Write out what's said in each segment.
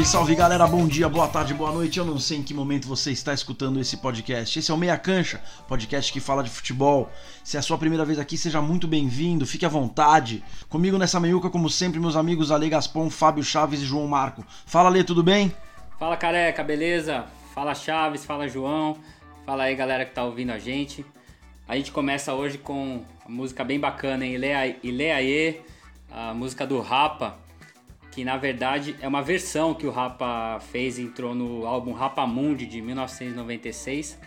Salve, salve galera, bom dia, boa tarde, boa noite. Eu não sei em que momento você está escutando esse podcast. Esse é o Meia Cancha, podcast que fala de futebol. Se é a sua primeira vez aqui, seja muito bem-vindo, fique à vontade. Comigo nessa meiuca, como sempre, meus amigos Ale Gaspon, Fábio Chaves e João Marco. Fala, Lê, tudo bem? Fala, careca, beleza? Fala, Chaves, fala, João. Fala aí, galera que tá ouvindo a gente. A gente começa hoje com uma música bem bacana, hein? Ileaê, a música do Rapa que na verdade é uma versão que o Rapa fez, entrou no álbum Rapa Mundi de 1996.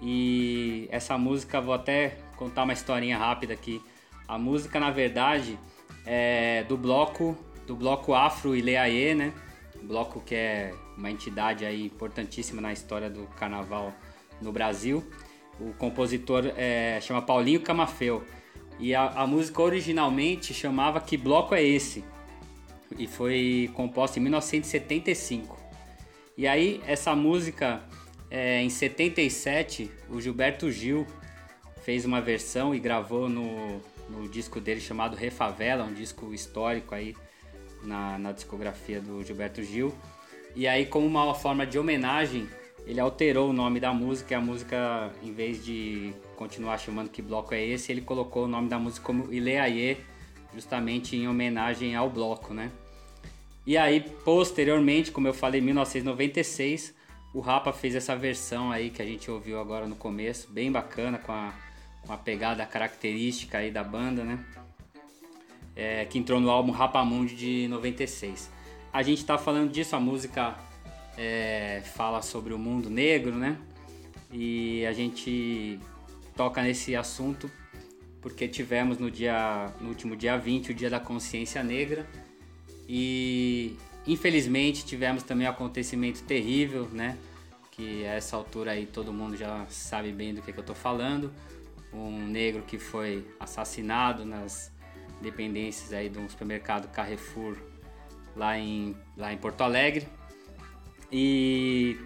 E essa música, vou até contar uma historinha rápida aqui. A música, na verdade, é do bloco do bloco Afro Ileaê, né? Bloco que é uma entidade aí importantíssima na história do carnaval no Brasil. O compositor é, chama Paulinho Camafeu. E a, a música originalmente chamava Que Bloco é Esse? E foi composta em 1975. E aí, essa música, é, em 77, o Gilberto Gil fez uma versão e gravou no, no disco dele chamado Refavela, um disco histórico aí na, na discografia do Gilberto Gil. E aí, como uma forma de homenagem, ele alterou o nome da música e a música, em vez de continuar chamando que bloco é esse, ele colocou o nome da música como Ileaie, justamente em homenagem ao bloco, né? E aí, posteriormente, como eu falei, em 1996, o Rapa fez essa versão aí que a gente ouviu agora no começo, bem bacana, com a, com a pegada característica aí da banda, né? É, que entrou no álbum Rapa Mundi de 96. A gente tá falando disso, a música é, fala sobre o mundo negro, né? E a gente toca nesse assunto porque tivemos no dia no último dia 20 o Dia da Consciência Negra e infelizmente tivemos também um acontecimento terrível, né? Que a essa altura aí todo mundo já sabe bem do que, que eu tô falando. Um negro que foi assassinado nas dependências aí de um supermercado Carrefour lá em, lá em Porto Alegre. E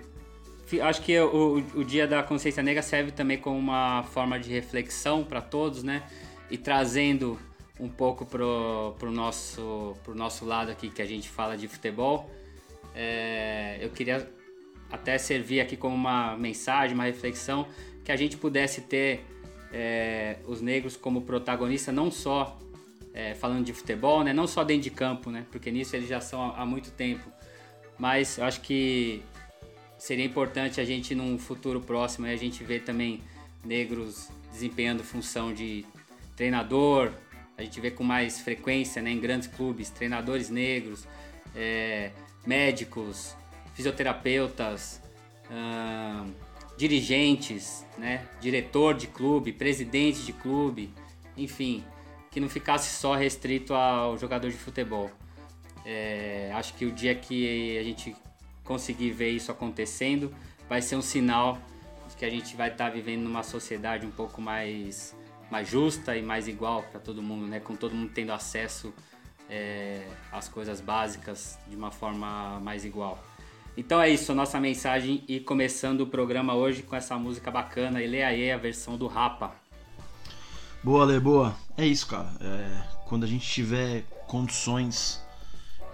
acho que o, o Dia da Consciência Negra serve também como uma forma de reflexão para todos, né? E trazendo um pouco pro, pro, nosso, pro nosso lado aqui que a gente fala de futebol, é, eu queria até servir aqui como uma mensagem, uma reflexão, que a gente pudesse ter é, os negros como protagonista, não só é, falando de futebol, né, não só dentro de campo, né, porque nisso eles já são há, há muito tempo, mas eu acho que seria importante a gente num futuro próximo a gente ver também negros desempenhando função de treinador, a gente vê com mais frequência né, em grandes clubes, treinadores negros, é, médicos, fisioterapeutas, hum, dirigentes, né, diretor de clube, presidente de clube, enfim, que não ficasse só restrito ao jogador de futebol. É, acho que o dia que a gente conseguir ver isso acontecendo vai ser um sinal de que a gente vai estar vivendo numa sociedade um pouco mais mais justa e mais igual para todo mundo, né? Com todo mundo tendo acesso é, às coisas básicas de uma forma mais igual. Então é isso, nossa mensagem e começando o programa hoje com essa música bacana, Ele aí a versão do Rapa. Boa, Lê, boa. É isso, cara. É, quando a gente tiver condições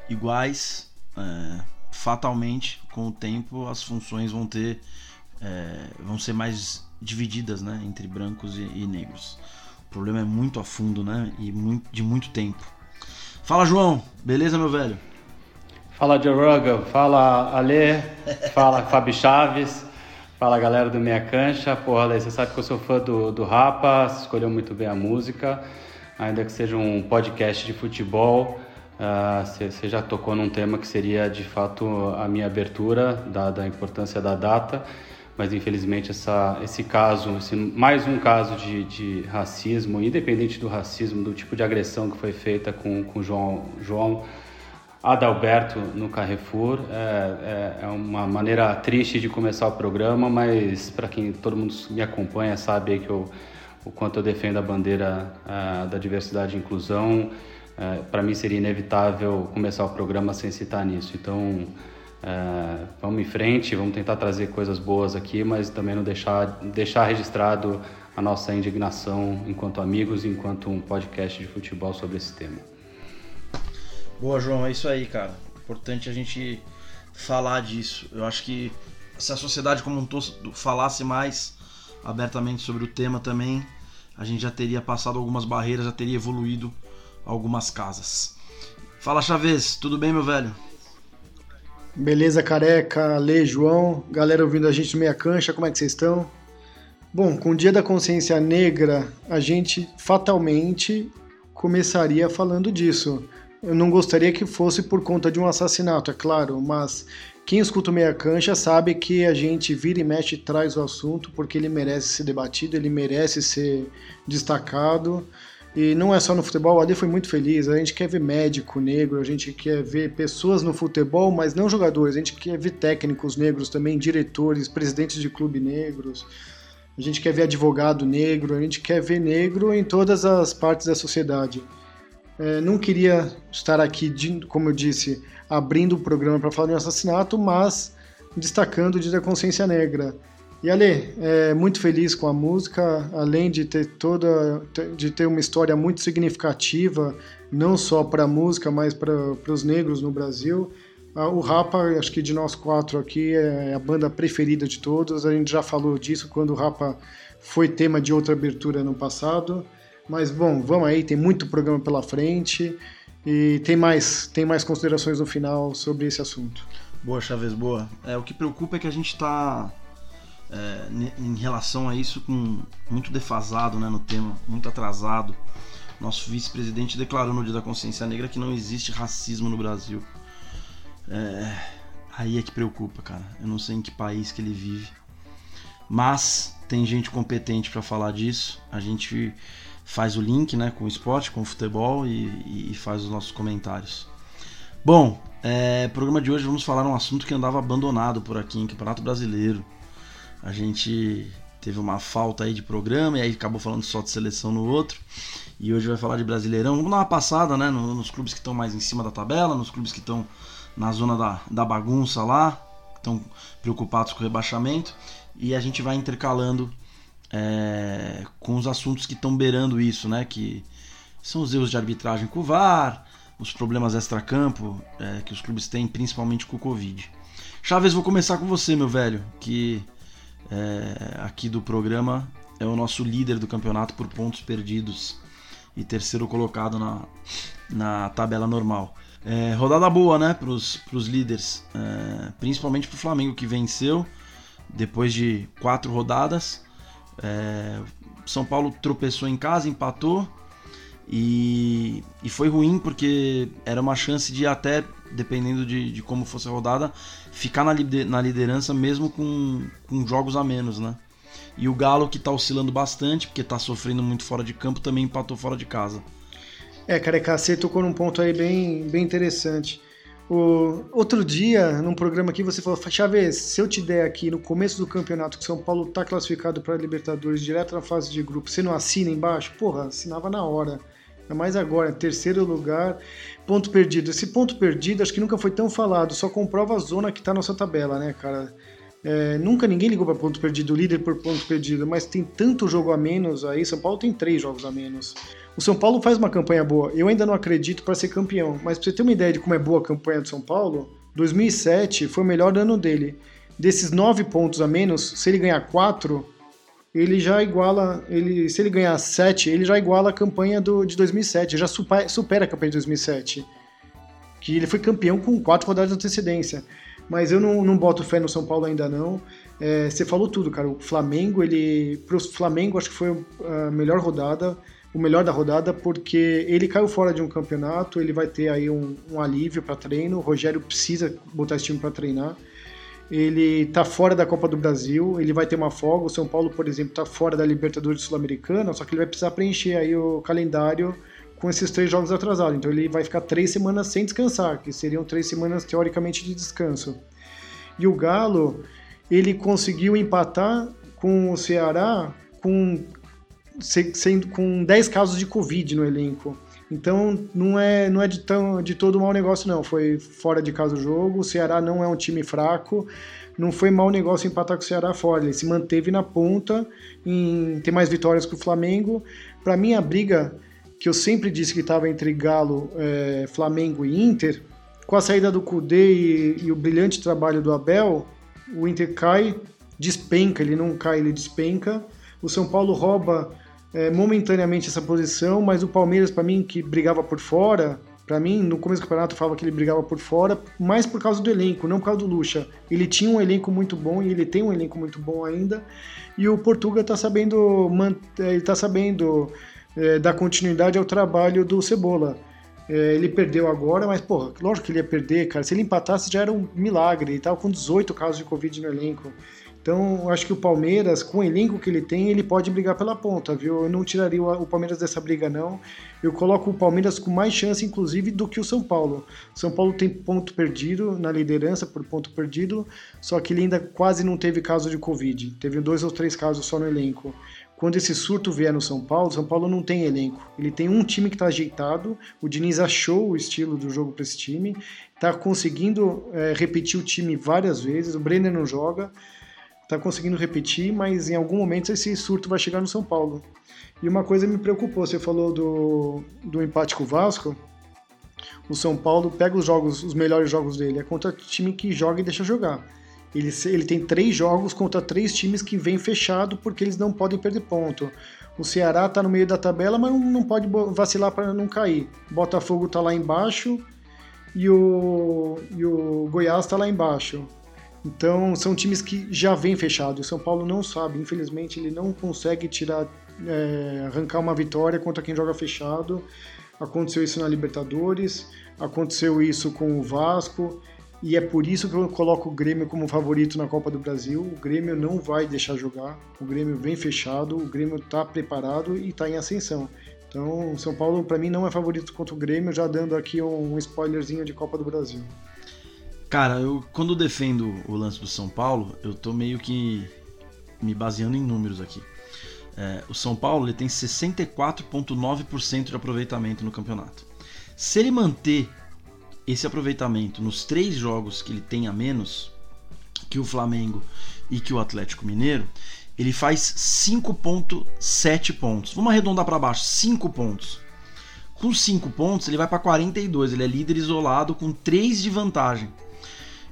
iguais, é, fatalmente, com o tempo, as funções vão ter, é, vão ser mais divididas, né, entre brancos e, e negros. O problema é muito a fundo, né? E muito, de muito tempo. Fala, João. Beleza, meu velho? Fala, Joe. Fala, Ale. Fala, Fábio Chaves. Fala, galera do Meia Cancha. Porra, Ale, você sabe que eu sou fã do, do Rapa. Escolheu muito bem a música. Ainda que seja um podcast de futebol, você, você já tocou num tema que seria, de fato, a minha abertura, dada a importância da data mas infelizmente essa, esse caso, esse, mais um caso de, de racismo, independente do racismo, do tipo de agressão que foi feita com, com João, João Adalberto no Carrefour, é, é, é uma maneira triste de começar o programa, mas para quem todo mundo me acompanha sabe que eu, o quanto eu defendo a bandeira é, da diversidade e inclusão, é, para mim seria inevitável começar o programa sem citar nisso. Então é, vamos em frente, vamos tentar trazer coisas boas aqui, mas também não deixar, deixar registrado a nossa indignação enquanto amigos, enquanto um podcast de futebol sobre esse tema. Boa, João, é isso aí, cara. Importante a gente falar disso. Eu acho que se a sociedade como um todo falasse mais abertamente sobre o tema também, a gente já teria passado algumas barreiras, já teria evoluído algumas casas. Fala Chaves, tudo bem, meu velho? Beleza, careca, Lê, João, galera ouvindo a gente no Meia Cancha, como é que vocês estão? Bom, com o Dia da Consciência Negra, a gente fatalmente começaria falando disso. Eu não gostaria que fosse por conta de um assassinato, é claro, mas quem escuta o Meia Cancha sabe que a gente vira e mexe e traz o assunto porque ele merece ser debatido, ele merece ser destacado. E não é só no futebol, ali foi muito feliz. A gente quer ver médico negro, a gente quer ver pessoas no futebol, mas não jogadores. A gente quer ver técnicos negros também, diretores, presidentes de clube negros. A gente quer ver advogado negro, a gente quer ver negro em todas as partes da sociedade. É, não queria estar aqui, como eu disse, abrindo o programa para falar de um assassinato, mas destacando o Dia da Consciência Negra. E Ale, é, muito feliz com a música, além de ter toda, de ter uma história muito significativa, não só para a música, mas para os negros no Brasil. O Rapa, acho que de nós quatro aqui, é a banda preferida de todos. A gente já falou disso quando o Rapa foi tema de outra abertura no passado. Mas bom, vamos aí, tem muito programa pela frente e tem mais, tem mais considerações no final sobre esse assunto. Boa, Chaves, boa. É, o que preocupa é que a gente está é, em relação a isso com muito defasado né, no tema, muito atrasado. Nosso vice-presidente declarou no Dia da Consciência Negra que não existe racismo no Brasil. É, aí é que preocupa, cara. Eu não sei em que país que ele vive. Mas tem gente competente para falar disso. A gente faz o link né, com o esporte, com o futebol e, e faz os nossos comentários. Bom, é, programa de hoje vamos falar um assunto que andava abandonado por aqui em Campeonato Brasileiro. A gente teve uma falta aí de programa e aí acabou falando só de seleção no outro. E hoje vai falar de Brasileirão. Vamos dar uma passada né, nos clubes que estão mais em cima da tabela, nos clubes que estão na zona da, da bagunça lá, estão preocupados com o rebaixamento. E a gente vai intercalando é, com os assuntos que estão beirando isso, né? Que são os erros de arbitragem com o VAR, os problemas extra-campo é, que os clubes têm, principalmente com o Covid. Chaves, vou começar com você, meu velho, que é, aqui do programa é o nosso líder do campeonato por pontos perdidos e terceiro colocado na, na tabela normal. É, rodada boa, né, para os líderes, é, principalmente para o Flamengo que venceu depois de quatro rodadas é, São Paulo tropeçou em casa, empatou e, e foi ruim porque era uma chance de até, dependendo de, de como fosse a rodada, ficar na, na liderança mesmo com, com jogos a menos, né? E o Galo, que está oscilando bastante, porque está sofrendo muito fora de campo, também empatou fora de casa. É, Careca, você tocou num ponto aí bem, bem interessante. O, outro dia, num programa aqui, você falou, Chaves, se eu te der aqui no começo do campeonato que São Paulo está classificado para Libertadores direto na fase de grupo, você não assina embaixo? Porra, assinava na hora. Ainda mais agora, terceiro lugar, ponto perdido. Esse ponto perdido acho que nunca foi tão falado, só comprova a zona que está na nossa tabela, né, cara? É, nunca ninguém ligou para ponto perdido, líder por ponto perdido, mas tem tanto jogo a menos aí. São Paulo tem três jogos a menos. O São Paulo faz uma campanha boa. Eu ainda não acredito para ser campeão, mas para você ter uma ideia de como é boa a campanha do São Paulo, 2007 foi o melhor ano dele. Desses nove pontos a menos, se ele ganhar quatro, ele já iguala, ele, se ele ganhar sete, ele já iguala a campanha do, de 2007, já supera, supera a campanha de 2007. Que ele foi campeão com quatro rodadas de antecedência. Mas eu não, não boto fé no São Paulo ainda não. É, você falou tudo, cara. O Flamengo, ele. Pro Flamengo, acho que foi a melhor rodada o melhor da rodada, porque ele caiu fora de um campeonato, ele vai ter aí um, um alívio para treino. O Rogério precisa botar esse time para treinar. Ele está fora da Copa do Brasil, ele vai ter uma folga. O São Paulo, por exemplo, está fora da Libertadores Sul-Americana, só que ele vai precisar preencher aí o calendário com esses três jogos atrasados. Então ele vai ficar três semanas sem descansar, que seriam três semanas teoricamente de descanso. E o Galo, ele conseguiu empatar com o Ceará com sendo com 10 casos de Covid no elenco. Então não é, não é de, tão, de todo mau negócio, não. Foi fora de casa o jogo. O Ceará não é um time fraco. Não foi mau negócio empatar com o Ceará fora. Ele se manteve na ponta, em ter mais vitórias que o Flamengo. Para mim, a briga que eu sempre disse que estava entre Galo, é, Flamengo e Inter, com a saída do Kudê e, e o brilhante trabalho do Abel, o Inter cai, despenca, ele não cai, ele despenca. O São Paulo rouba é, momentaneamente essa posição, mas o Palmeiras, para mim, que brigava por fora, para mim, no começo do campeonato, eu falava que ele brigava por fora, mais por causa do elenco, não por causa do Lucha. Ele tinha um elenco muito bom e ele tem um elenco muito bom ainda. E o Portuga está sabendo, ele tá sabendo é, dar continuidade ao trabalho do Cebola. É, ele perdeu agora, mas, porra, lógico que ele ia perder, cara. Se ele empatasse já era um milagre. Ele tava com 18 casos de Covid no elenco. Então, acho que o Palmeiras, com o elenco que ele tem, ele pode brigar pela ponta, viu? Eu não tiraria o Palmeiras dessa briga, não. Eu coloco o Palmeiras com mais chance, inclusive, do que o São Paulo. São Paulo tem ponto perdido na liderança por ponto perdido, só que ele ainda quase não teve caso de Covid. Teve dois ou três casos só no elenco quando esse surto vier no São Paulo, São Paulo não tem elenco. Ele tem um time que está ajeitado. O Diniz achou o estilo do jogo para esse time, está conseguindo é, repetir o time várias vezes. O Brenner não joga, está conseguindo repetir, mas em algum momento esse surto vai chegar no São Paulo. E uma coisa me preocupou: você falou do, do empate com o Vasco. O São Paulo pega os jogos, os melhores jogos dele, é contra time que joga e deixa jogar. Ele, ele tem três jogos contra três times que vêm fechado porque eles não podem perder ponto. O Ceará está no meio da tabela, mas não pode vacilar para não cair. Botafogo está lá embaixo e o, e o Goiás está lá embaixo. Então são times que já vêm fechados. O São Paulo não sabe, infelizmente ele não consegue tirar, é, arrancar uma vitória contra quem joga fechado. Aconteceu isso na Libertadores, aconteceu isso com o Vasco e é por isso que eu coloco o Grêmio como favorito na Copa do Brasil. O Grêmio não vai deixar jogar, o Grêmio vem fechado, o Grêmio está preparado e está em ascensão. Então, o São Paulo, para mim, não é favorito contra o Grêmio, já dando aqui um spoilerzinho de Copa do Brasil. Cara, eu quando defendo o lance do São Paulo, eu tô meio que me baseando em números aqui. É, o São Paulo ele tem 64,9% de aproveitamento no campeonato. Se ele manter esse aproveitamento nos três jogos que ele tem a menos que o Flamengo e que o Atlético Mineiro, ele faz 5.7 pontos. Vamos arredondar para baixo, 5 pontos. Com 5 pontos, ele vai para 42, ele é líder isolado com 3 de vantagem.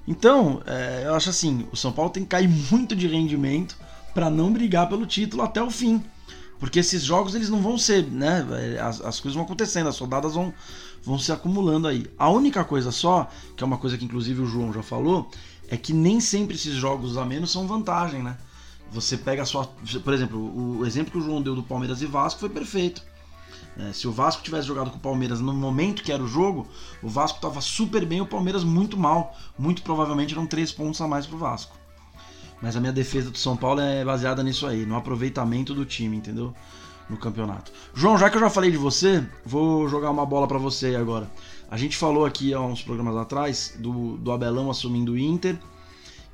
Então, é, eu acho assim, o São Paulo tem que cair muito de rendimento para não brigar pelo título até o fim. Porque esses jogos eles não vão ser, né? As, as coisas vão acontecendo, as soldadas vão, vão se acumulando aí. A única coisa só, que é uma coisa que inclusive o João já falou, é que nem sempre esses jogos a menos são vantagem, né? Você pega a sua. Por exemplo, o exemplo que o João deu do Palmeiras e Vasco foi perfeito. É, se o Vasco tivesse jogado com o Palmeiras no momento que era o jogo, o Vasco estava super bem, o Palmeiras muito mal. Muito provavelmente eram três pontos a mais pro Vasco. Mas a minha defesa do São Paulo é baseada nisso aí, no aproveitamento do time, entendeu? no campeonato. João, já que eu já falei de você, vou jogar uma bola para você agora. A gente falou aqui há uns programas atrás do, do Abelão assumindo o Inter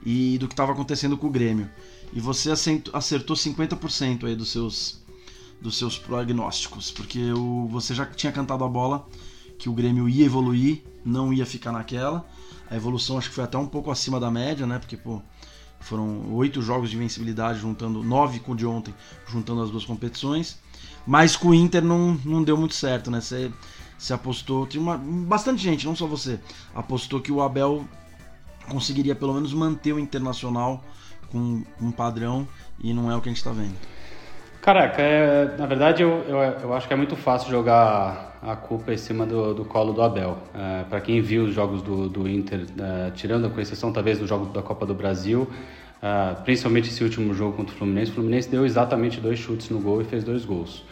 e do que estava acontecendo com o Grêmio. E você acertou 50% aí dos seus, dos seus prognósticos, porque o, você já tinha cantado a bola que o Grêmio ia evoluir, não ia ficar naquela. A evolução acho que foi até um pouco acima da média, né? Porque, pô, foram oito jogos de invencibilidade, juntando nove com o de ontem, juntando as duas competições. Mas com o Inter não, não deu muito certo, né? Você, você apostou, tinha uma, bastante gente, não só você, apostou que o Abel conseguiria pelo menos manter o Internacional com um padrão e não é o que a gente está vendo. Caraca, é, na verdade eu, eu, eu, acho que é muito fácil jogar a culpa em cima do, do colo do Abel. É, Para quem viu os jogos do, do Inter, é, tirando com exceção talvez do jogo da Copa do Brasil, é, principalmente esse último jogo contra o Fluminense, o Fluminense deu exatamente dois chutes no gol e fez dois gols.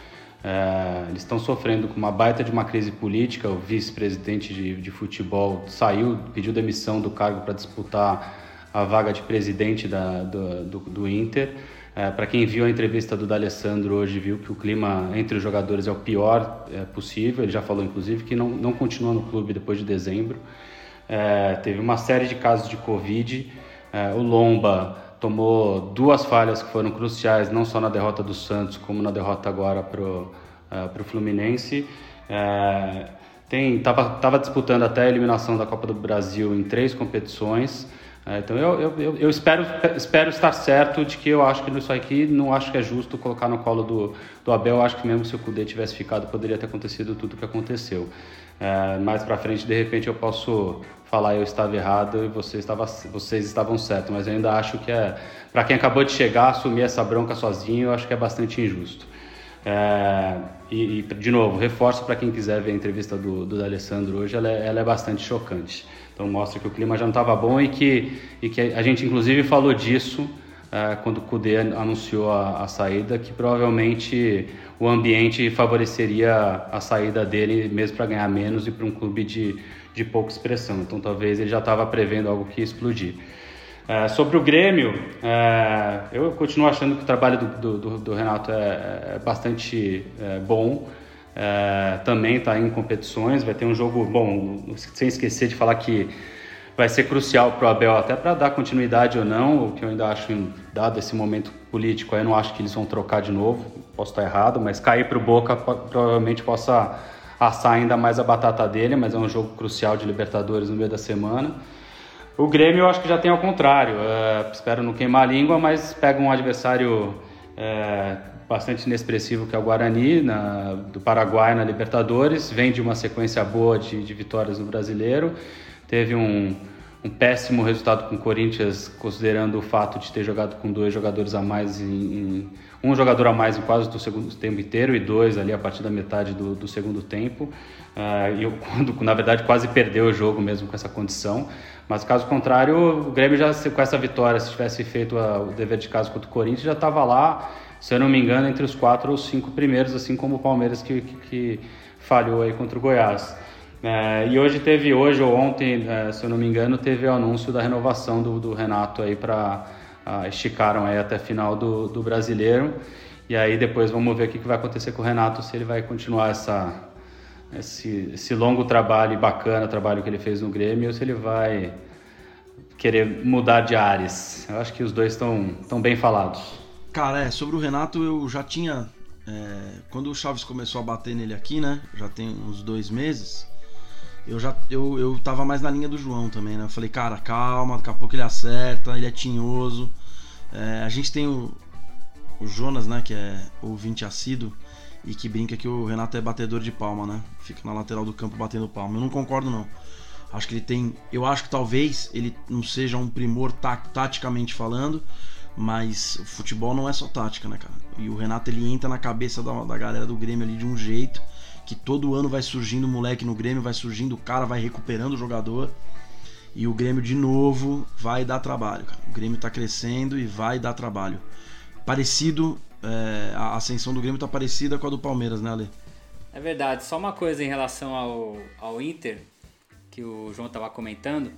É, eles estão sofrendo com uma baita de uma crise política. O vice-presidente de, de futebol saiu, pediu demissão do cargo para disputar a vaga de presidente da, do, do, do Inter. É, para quem viu a entrevista do D'Alessandro hoje, viu que o clima entre os jogadores é o pior é, possível. Ele já falou, inclusive, que não, não continua no clube depois de dezembro. É, teve uma série de casos de Covid. É, o Lomba tomou duas falhas que foram cruciais, não só na derrota do Santos, como na derrota agora para o uh, Fluminense. É, tem, tava, tava disputando até a eliminação da Copa do Brasil em três competições. É, então eu, eu, eu, espero, espero estar certo de que eu acho que isso aqui não acho que é justo colocar no colo do, do Abel. Acho que mesmo se o Cudê tivesse ficado, poderia ter acontecido tudo o que aconteceu. É, mais para frente, de repente, eu posso falar eu estava errado e você estava, vocês estavam certos, mas eu ainda acho que é para quem acabou de chegar assumir essa bronca sozinho, eu acho que é bastante injusto. É, e, e, de novo, reforço para quem quiser ver a entrevista do, do Alessandro hoje, ela é, ela é bastante chocante. Então mostra que o clima já não estava bom e que, e que a gente inclusive falou disso é, quando o Kudê anunciou a, a, saída, que provavelmente o ambiente favoreceria a saída dele mesmo para ganhar menos e para um clube de, de pouca expressão. Então talvez ele já estava prevendo algo que ia explodir. É, sobre o Grêmio, é, eu continuo achando que o trabalho do, do, do Renato é, é bastante é, bom. É, também está em competições, vai ter um jogo bom, sem esquecer de falar que vai ser crucial para o Abel até para dar continuidade ou não, o que eu ainda acho, dado esse momento político, eu não acho que eles vão trocar de novo, posso estar errado, mas cair para o Boca provavelmente possa assar ainda mais a batata dele, mas é um jogo crucial de Libertadores no meio da semana. O Grêmio eu acho que já tem ao contrário, é, espero não queimar a língua, mas pega um adversário é, bastante inexpressivo que é o Guarani, na, do Paraguai na Libertadores, vem de uma sequência boa de, de vitórias no Brasileiro, teve um, um péssimo resultado com o Corinthians, considerando o fato de ter jogado com dois jogadores a mais, em, em, um jogador a mais em quase do segundo tempo inteiro e dois ali a partir da metade do, do segundo tempo. Uh, e quando, na verdade, quase perdeu o jogo mesmo com essa condição. Mas caso contrário, o Grêmio já com essa vitória, se tivesse feito a, o dever de casa contra o Corinthians, já estava lá, se eu não me engano, entre os quatro ou cinco primeiros, assim como o Palmeiras que, que, que falhou aí contra o Goiás. É, e hoje teve, hoje ou ontem, é, se eu não me engano, teve o anúncio da renovação do, do Renato aí para esticaram aí até final do, do brasileiro. E aí depois vamos ver o que, que vai acontecer com o Renato, se ele vai continuar essa, esse, esse longo trabalho bacana, trabalho que ele fez no Grêmio, ou se ele vai querer mudar de ares. Eu acho que os dois estão tão bem falados. Cara, é, sobre o Renato eu já tinha. É, quando o Chaves começou a bater nele aqui, né? Já tem uns dois meses eu já eu, eu tava mais na linha do João também, né? Eu falei, cara, calma, daqui a pouco ele acerta, ele é tinhoso. É, a gente tem o, o Jonas, né, que é ouvinte assíduo e que brinca que o Renato é batedor de palma, né? Fica na lateral do campo batendo palma. Eu não concordo não. Acho que ele tem, eu acho que talvez ele não seja um primor taticamente falando, mas o futebol não é só tática, né, cara? E o Renato ele entra na cabeça da, da galera do Grêmio ali de um jeito que todo ano vai surgindo moleque no Grêmio, vai surgindo o cara, vai recuperando o jogador. E o Grêmio de novo vai dar trabalho, cara. O Grêmio tá crescendo e vai dar trabalho. Parecido, é, a ascensão do Grêmio tá parecida com a do Palmeiras, né, Ale? É verdade. Só uma coisa em relação ao, ao Inter, que o João tava comentando.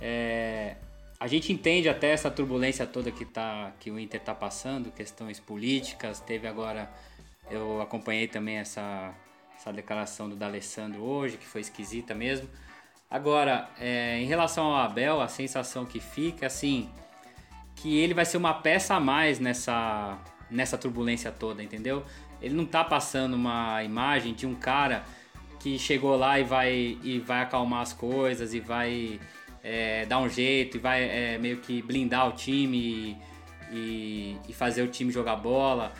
É, a gente entende até essa turbulência toda que, tá, que o Inter tá passando, questões políticas. Teve agora, eu acompanhei também essa essa declaração do D'Alessandro hoje, que foi esquisita mesmo. Agora, é, em relação ao Abel, a sensação que fica, assim, que ele vai ser uma peça a mais nessa, nessa turbulência toda, entendeu? Ele não tá passando uma imagem de um cara que chegou lá e vai, e vai acalmar as coisas e vai é, dar um jeito e vai é, meio que blindar o time e, e, fazer o time jogar bola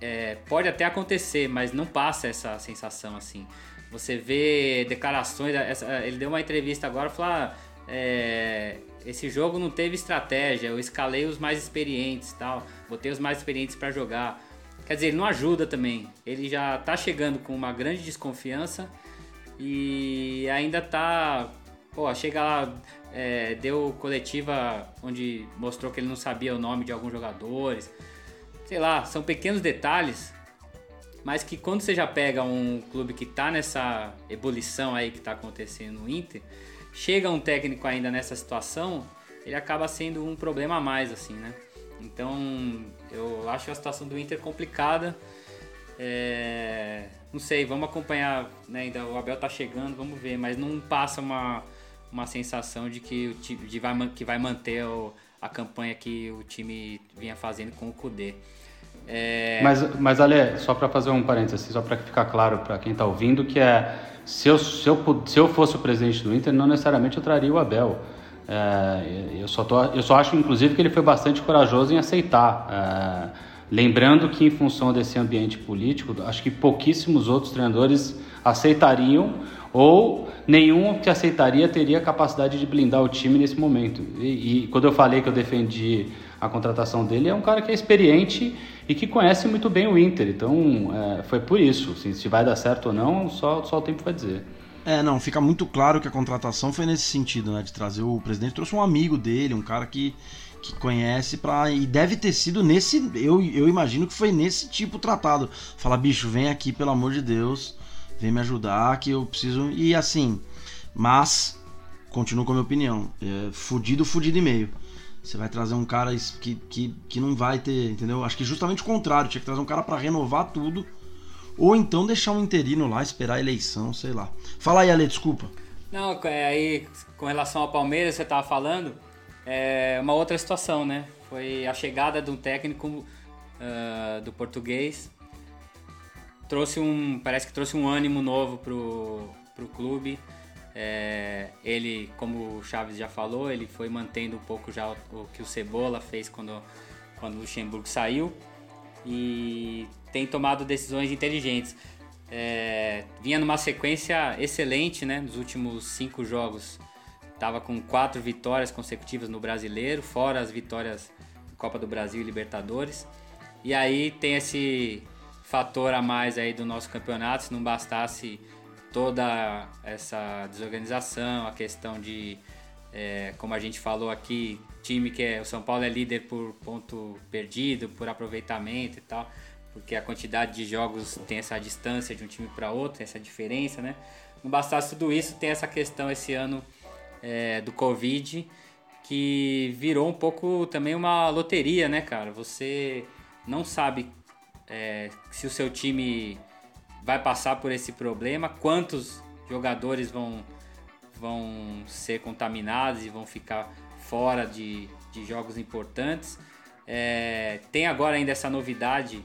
é, pode até acontecer, mas não passa essa sensação assim. Você vê declarações, essa, ele deu uma entrevista agora falou: ah, é, esse jogo não teve estratégia, eu escalei os mais experientes tal, botei os mais experientes para jogar. Quer dizer, ele não ajuda também. Ele já tá chegando com uma grande desconfiança e ainda tá. Pô, chega lá, é, deu coletiva onde mostrou que ele não sabia o nome de alguns jogadores sei lá, são pequenos detalhes, mas que quando você já pega um clube que está nessa ebulição aí que está acontecendo no Inter, chega um técnico ainda nessa situação, ele acaba sendo um problema a mais, assim, né? Então, eu acho a situação do Inter complicada. É... Não sei, vamos acompanhar, né? Ainda o Abel tá chegando, vamos ver, mas não passa uma, uma sensação de que o time de vai, que vai manter o, a campanha que o time vinha fazendo com o Kudê. É... Mas, mas Ale, só para fazer um parênteses, só para ficar claro para quem está ouvindo, que é se eu, se, eu, se eu fosse o presidente do Inter, não necessariamente eu traria o Abel. É, eu, só tô, eu só acho, inclusive, que ele foi bastante corajoso em aceitar. É, lembrando que, em função desse ambiente político, acho que pouquíssimos outros treinadores aceitariam ou nenhum que aceitaria teria capacidade de blindar o time nesse momento. E, e, quando eu falei que eu defendi a contratação dele, é um cara que é experiente e que conhece muito bem o Inter. Então é, foi por isso. Assim, se vai dar certo ou não, só, só o tempo vai dizer. É, não, fica muito claro que a contratação foi nesse sentido, né? De trazer o presidente, trouxe um amigo dele, um cara que, que conhece para E deve ter sido nesse. Eu, eu imagino que foi nesse tipo tratado. Fala, bicho, vem aqui, pelo amor de Deus, vem me ajudar, que eu preciso. E assim, mas, continuo com a minha opinião. É, fudido, fudido e meio. Você vai trazer um cara que, que, que não vai ter, entendeu? Acho que justamente o contrário, tinha que trazer um cara para renovar tudo ou então deixar um interino lá, esperar a eleição, sei lá. Fala aí, Ale, desculpa. Não, é, aí com relação ao Palmeiras, você estava falando, é uma outra situação, né? Foi a chegada de um técnico uh, do português. Trouxe um. Parece que trouxe um ânimo novo pro, pro clube. É, ele, como o Chaves já falou, ele foi mantendo um pouco já o, o que o Cebola fez quando, quando o Luxemburgo saiu. E tem tomado decisões inteligentes. É, vinha numa sequência excelente, né? Nos últimos cinco jogos, estava com quatro vitórias consecutivas no Brasileiro, fora as vitórias Copa do Brasil e Libertadores. E aí tem esse fator a mais aí do nosso campeonato, se não bastasse toda essa desorganização, a questão de, é, como a gente falou aqui, time que é o São Paulo é líder por ponto perdido, por aproveitamento e tal porque a quantidade de jogos tem essa distância de um time para outro, essa diferença, né? Não bastasse tudo isso, tem essa questão esse ano é, do Covid, que virou um pouco também uma loteria, né, cara? Você não sabe é, se o seu time vai passar por esse problema, quantos jogadores vão, vão ser contaminados e vão ficar fora de, de jogos importantes. É, tem agora ainda essa novidade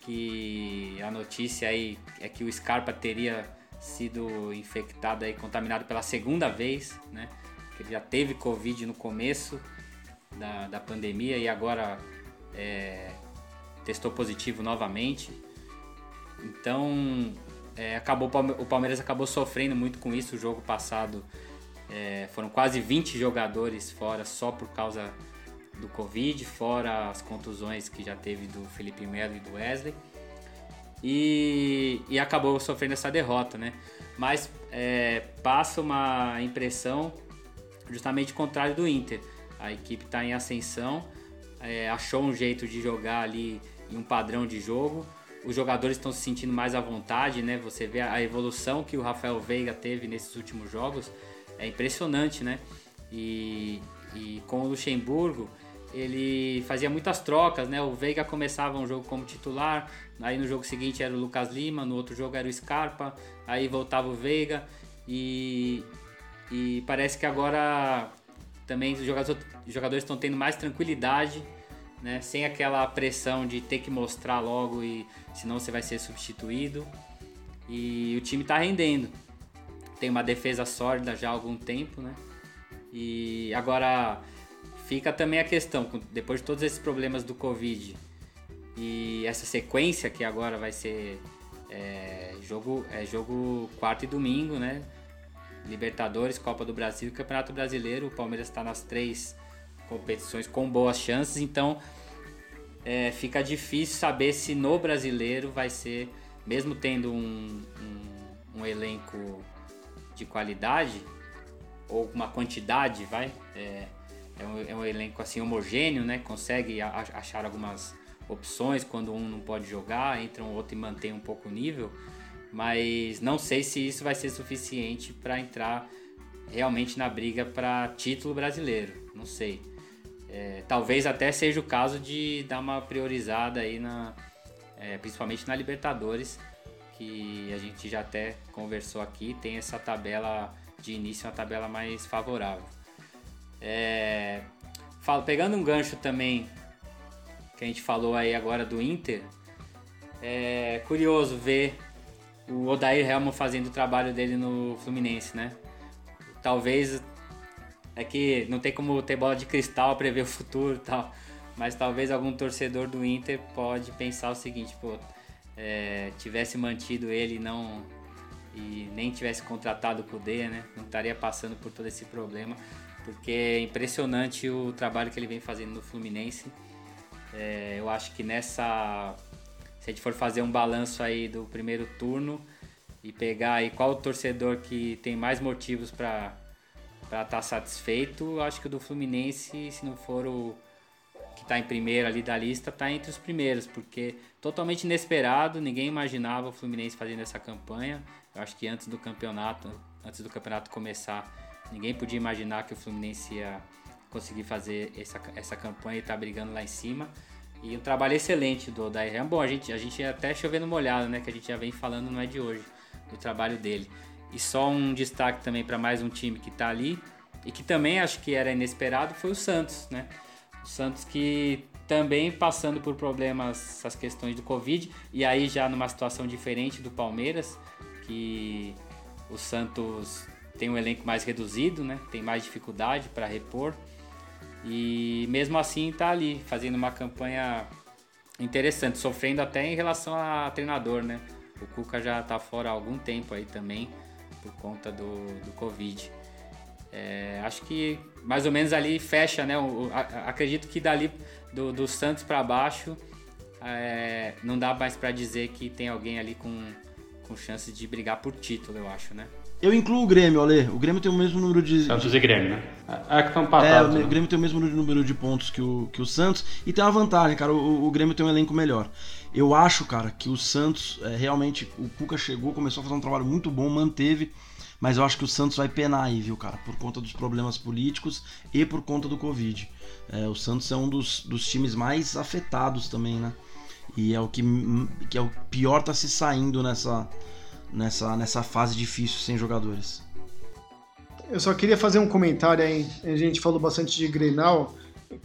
que a notícia aí é que o Scarpa teria sido infectado e contaminado pela segunda vez, né? Que ele já teve Covid no começo da, da pandemia e agora é, testou positivo novamente. Então, é, acabou, o Palmeiras acabou sofrendo muito com isso. O jogo passado é, foram quase 20 jogadores fora só por causa do Covid, fora as contusões que já teve do Felipe Melo e do Wesley. E, e acabou sofrendo essa derrota, né? Mas é, passa uma impressão justamente contrário do Inter. A equipe está em ascensão, é, achou um jeito de jogar ali em um padrão de jogo. Os jogadores estão se sentindo mais à vontade, né? Você vê a evolução que o Rafael Veiga teve nesses últimos jogos, é impressionante, né? E, e com o Luxemburgo, ele fazia muitas trocas, né? O Veiga começava um jogo como titular, aí no jogo seguinte era o Lucas Lima, no outro jogo era o Scarpa, aí voltava o Veiga e, e parece que agora também os jogadores, jogadores estão tendo mais tranquilidade, né? Sem aquela pressão de ter que mostrar logo e senão você vai ser substituído. E o time está rendendo. Tem uma defesa sólida já há algum tempo, né? E agora fica também a questão, depois de todos esses problemas do Covid e essa sequência que agora vai ser é, jogo, é jogo quarto e domingo, né? Libertadores, Copa do Brasil e Campeonato Brasileiro. O Palmeiras está nas três competições com boas chances, então é, fica difícil saber se no brasileiro vai ser, mesmo tendo um, um, um elenco de qualidade ou uma quantidade, vai. É, é um, é um elenco assim homogêneo, né? Consegue achar algumas opções quando um não pode jogar, entra um outro e mantém um pouco o nível, mas não sei se isso vai ser suficiente para entrar realmente na briga para título brasileiro, não sei. É, talvez até seja o caso de dar uma priorizada aí na, é, principalmente na Libertadores, que a gente já até conversou aqui, tem essa tabela de início, uma tabela mais favorável. É, falo, pegando um gancho também que a gente falou aí agora do Inter, é curioso ver o Odair Helman fazendo o trabalho dele no Fluminense, né? Talvez é que não tem como ter bola de cristal prever o futuro e tal, mas talvez algum torcedor do Inter pode pensar o seguinte, pô, é, tivesse mantido ele não e nem tivesse contratado o Kudê, né? Não estaria passando por todo esse problema, porque é impressionante o trabalho que ele vem fazendo no Fluminense. É, eu acho que nessa, se a gente for fazer um balanço aí do primeiro turno e pegar aí qual o torcedor que tem mais motivos para estar tá satisfeito, acho que o do Fluminense, se não for o que está em primeiro ali da lista, está entre os primeiros, porque totalmente inesperado, ninguém imaginava o Fluminense fazendo essa campanha. Eu acho que antes do campeonato, antes do campeonato começar, ninguém podia imaginar que o Fluminense ia conseguir fazer essa, essa campanha e estar tá brigando lá em cima. E um trabalho excelente do Odair Bom, a gente, a gente até chovendo molhado, né? Que a gente já vem falando, não é de hoje, do trabalho dele. E só um destaque também para mais um time que está ali e que também acho que era inesperado foi o Santos, né? O Santos que também passando por problemas, essas questões do Covid, e aí já numa situação diferente do Palmeiras, que o Santos tem um elenco mais reduzido, né? Tem mais dificuldade para repor. E mesmo assim está ali, fazendo uma campanha interessante, sofrendo até em relação a treinador, né? O Cuca já está fora há algum tempo aí também, por conta do, do Covid. É, acho que mais ou menos ali fecha, né? O, a, acredito que dali do, do Santos para baixo é, não dá mais para dizer que tem alguém ali com, com chance de brigar por título, eu acho, né? Eu incluo o Grêmio, Ale. O Grêmio tem o mesmo número de. Santos e Grêmio, né? É que estão empatados. É, o né? Grêmio tem o mesmo número de pontos que o, que o Santos. E tem uma vantagem, cara. O, o Grêmio tem um elenco melhor. Eu acho, cara, que o Santos é, realmente. O Cuca chegou, começou a fazer um trabalho muito bom, manteve. Mas eu acho que o Santos vai penar aí, viu, cara? Por conta dos problemas políticos e por conta do Covid. É, o Santos é um dos, dos times mais afetados também, né? E é o que, que é o pior tá se saindo nessa, nessa, nessa fase difícil sem jogadores. Eu só queria fazer um comentário aí. A gente falou bastante de Grenal.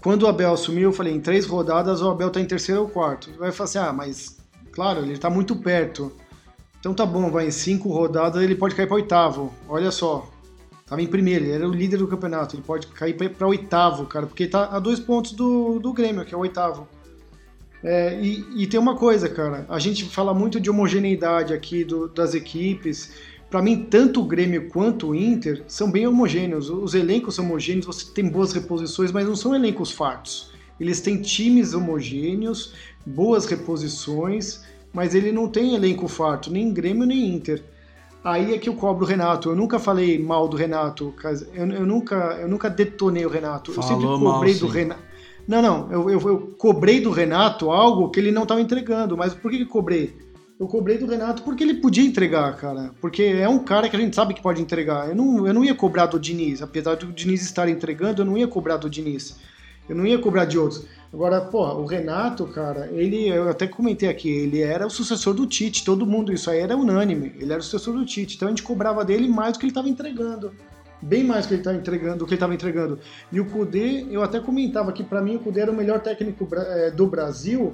Quando o Abel assumiu, eu falei, em três rodadas o Abel tá em terceiro ou quarto. Vai falar assim, ah, mas claro, ele tá muito perto. Então tá bom, vai em cinco rodadas ele pode cair para oitavo. Olha só, tava em primeiro, ele era o líder do campeonato, ele pode cair para oitavo, cara, porque tá a dois pontos do, do Grêmio, que é o oitavo. É, e, e, tem uma coisa, cara, a gente fala muito de homogeneidade aqui do, das equipes. Para mim, tanto o Grêmio quanto o Inter são bem homogêneos. Os elencos são homogêneos, você tem boas reposições, mas não são elencos fartos. Eles têm times homogêneos, boas reposições mas ele não tem elenco farto, nem Grêmio nem Inter. Aí é que eu cobro o Renato. Eu nunca falei mal do Renato. Eu, eu nunca, eu nunca detonei o Renato. Falou eu sempre cobrei mal, do Renato. Não, não. Eu, eu, eu, cobrei do Renato algo que ele não estava entregando. Mas por que, que cobrei? Eu cobrei do Renato porque ele podia entregar, cara. Porque é um cara que a gente sabe que pode entregar. Eu não, eu não ia cobrar do Diniz. Apesar do Diniz estar entregando, eu não ia cobrar do Diniz. Eu não ia cobrar de outros. Agora, pô, o Renato, cara, ele, eu até comentei aqui, ele era o sucessor do Tite, todo mundo, isso aí era unânime, ele era o sucessor do Tite, então a gente cobrava dele mais do que ele estava entregando. Bem mais que ele estava entregando, do que ele estava entregando. E o Kudê, eu até comentava que para mim o Kudê era o melhor técnico é, do Brasil,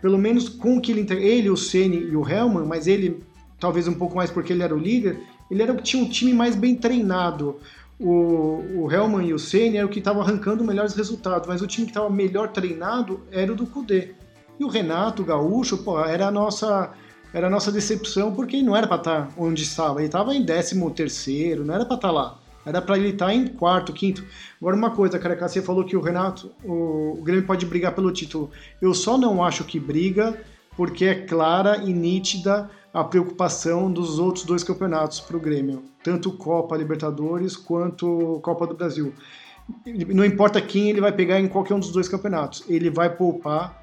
pelo menos com o que ele ele, o Ceni e o Helman, mas ele talvez um pouco mais porque ele era o líder, ele era tinha um time mais bem treinado o, o e o Senna eram o que estavam arrancando melhores resultados, mas o time que estava melhor treinado era o do Cudê. E o Renato, o Gaúcho, pô, era a nossa era a nossa decepção porque não era para estar tá onde estava. Ele estava em 13 terceiro, não era para estar tá lá. Era para ele estar em quarto, quinto. Agora uma coisa, cara, você falou que o Renato, o, o Grêmio pode brigar pelo título. Eu só não acho que briga porque é clara e nítida a preocupação dos outros dois campeonatos para o Grêmio, tanto Copa Libertadores quanto Copa do Brasil. Não importa quem ele vai pegar em qualquer um dos dois campeonatos, ele vai poupar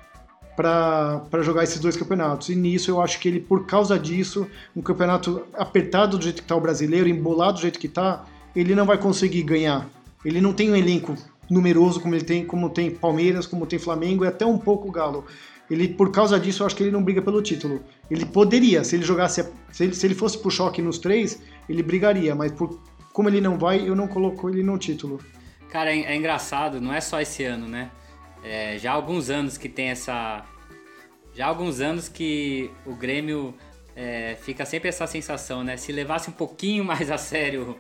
para jogar esses dois campeonatos. E nisso eu acho que ele, por causa disso, um campeonato apertado do jeito que está o brasileiro, embolado do jeito que está, ele não vai conseguir ganhar. Ele não tem um elenco numeroso como ele tem, como tem Palmeiras, como tem Flamengo e até um pouco Galo ele por causa disso eu acho que ele não briga pelo título. Ele poderia, se ele jogasse, se ele, se ele fosse pro choque nos três, ele brigaria, mas por, como ele não vai, eu não coloco ele no título. Cara, é, é engraçado, não é só esse ano, né? É, já há alguns anos que tem essa. Já há alguns anos que o Grêmio é, fica sempre essa sensação, né? Se levasse um pouquinho mais a sério